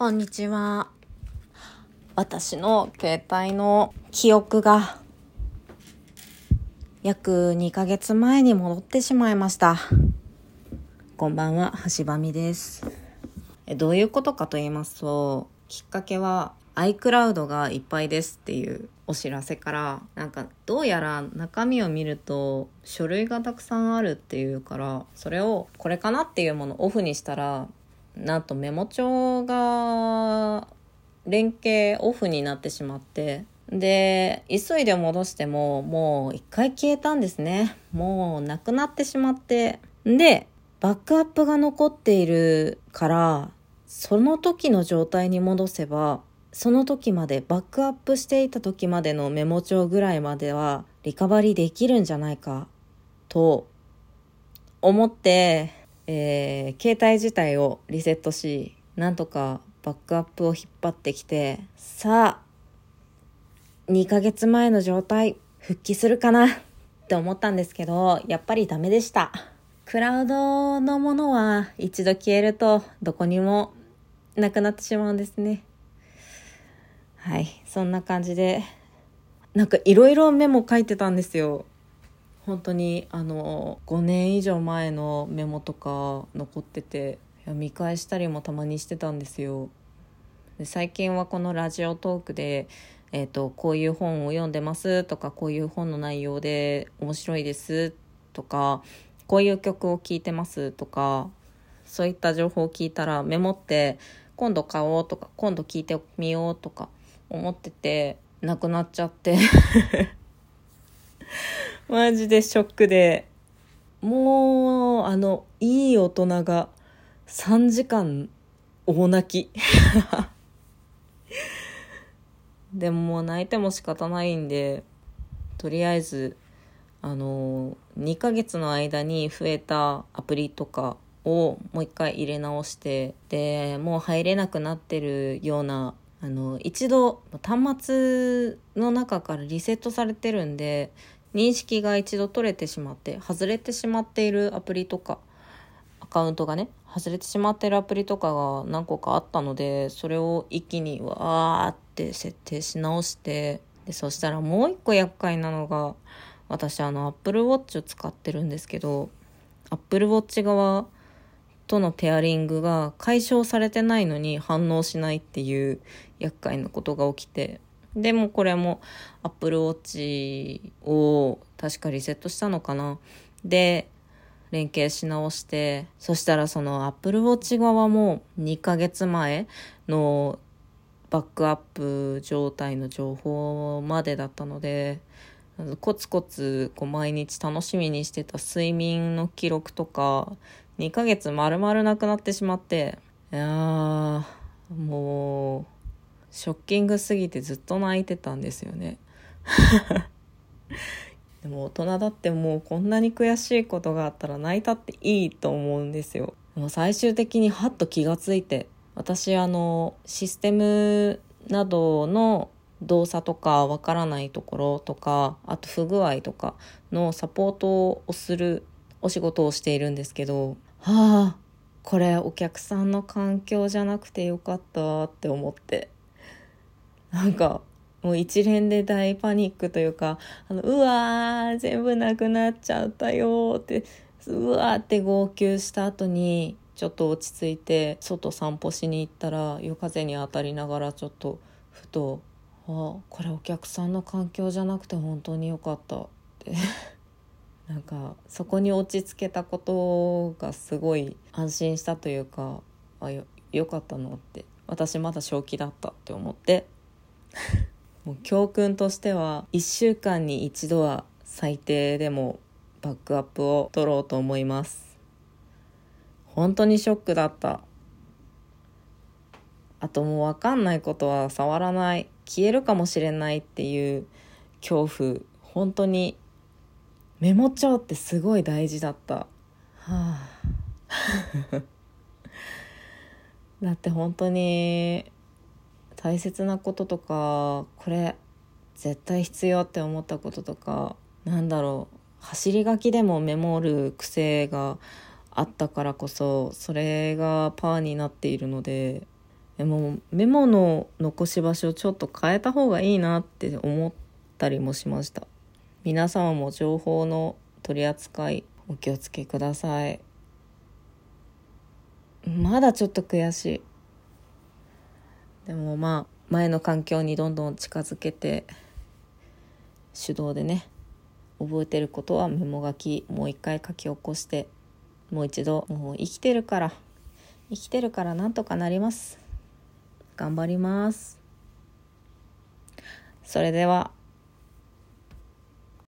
こんにちは。私の携帯の記憶が約2ヶ月前に戻ってしまいました。こんばんは、橋場美です。どういうことかと言いますと、きっかけは iCloud がいっぱいですっていうお知らせから、なんかどうやら中身を見ると書類がたくさんあるっていうから、それをこれかなっていうものをオフにしたら、なんとメモ帳が連携オフになってしまってで急いで戻してももう一回消えたんですね。もうなくなってしまって。でバックアップが残っているからその時の状態に戻せばその時までバックアップしていた時までのメモ帳ぐらいまではリカバリーできるんじゃないかと思ってえー携帯自体をリセットしなんとかバックアップを引っ張ってきてさあ2ヶ月前の状態復帰するかなって思ったんですけどやっぱりダメでした。クラウドのものは一度消えるとどこにもなくなってしまうんですね。はいそんな感じでなんかいろいろメモ書いてたんですよ。本当にあの5年以上前のメモとか残ってていや見返したりもたまにしてたんですよ。で最近はこのラジオトークで、えーと「こういう本を読んでます」とか「こういう本の内容で面白いです」とか「こういう曲を聴いてます」とかそういった情報を聞いたらメモって今度買おうとか今度聞いてみようとか思っててなくなっちゃって。マジでショックで。もうあのいい大人が3時間大泣き。でももう泣いても仕方ないんでとりあえずあの2ヶ月の間に増えたアプリとかをもう一回入れ直してでもう入れなくなってるようなあの一度端末の中からリセットされてるんで認識が一度取れてしまって外れてしまっているアプリとかアカウントがね外れてしまっているアプリとかが何個かあったのでそれを一気にわーって設定し直してでそしたらもう一個厄介なのが私あの Apple Watch を使ってるんですけど Apple Watch 側とのペアリングが解消されてないのに反応しないっていう厄介なことが起きてでもこれも Apple Watch を確かリセットしたのかな。で連携し直してそしたらその Apple Watch 側も2ヶ月前のバックアップ状態の情報までだったのでコツコツこう毎日楽しみにしてた睡眠の記録とか2ヶ月丸々なくなってしまっていやーもうショッキングすぎてずっと泣いてたんですよね。でも大人だってもうこんなに悔しいことがあったら泣いたっていいと思うんですよ。でも最終的にハッと気がついて私あのシステムなどの動作とかわからないところとかあと不具合とかのサポートをするお仕事をしているんですけどはあこれお客さんの環境じゃなくてよかったって思って。なんかもう一連で大パニックというかあのうわー全部なくなっちゃったよってうわーって号泣した後にちょっと落ち着いて外散歩しに行ったら夜風に当たりながらちょっとふと「あこれお客さんの環境じゃなくて本当によかった」って。なんかそこに落ち着けたことがすごい安心したというかあよよかったのって私まだ正気だったって思って。もう教訓としては1週間に一度は最低でもバックアップを取ろうと思います。本当にショックだった。あともう分かんないことは触らない。消えるかもしれないっていう恐怖。本当にメモ帳ってすごい大事だった。はあ。だって本当に大切なこととかこれ絶対必要って思ったこととかなんだろう。走り書きでもメモる癖があったからこそそれがパーになっているのででもメモの残し場所をちょっと変えた方がいいなって思ったりもしました。皆様も情報の取り扱いお気をつけください。まだちょっと悔しい。でもまあ前の環境にどんどん近づけて手動でね覚えてることはメモ書きもう一回書き起こしてもう一度もう生きてるから生きてるからなんとかなります。頑張ります。それでは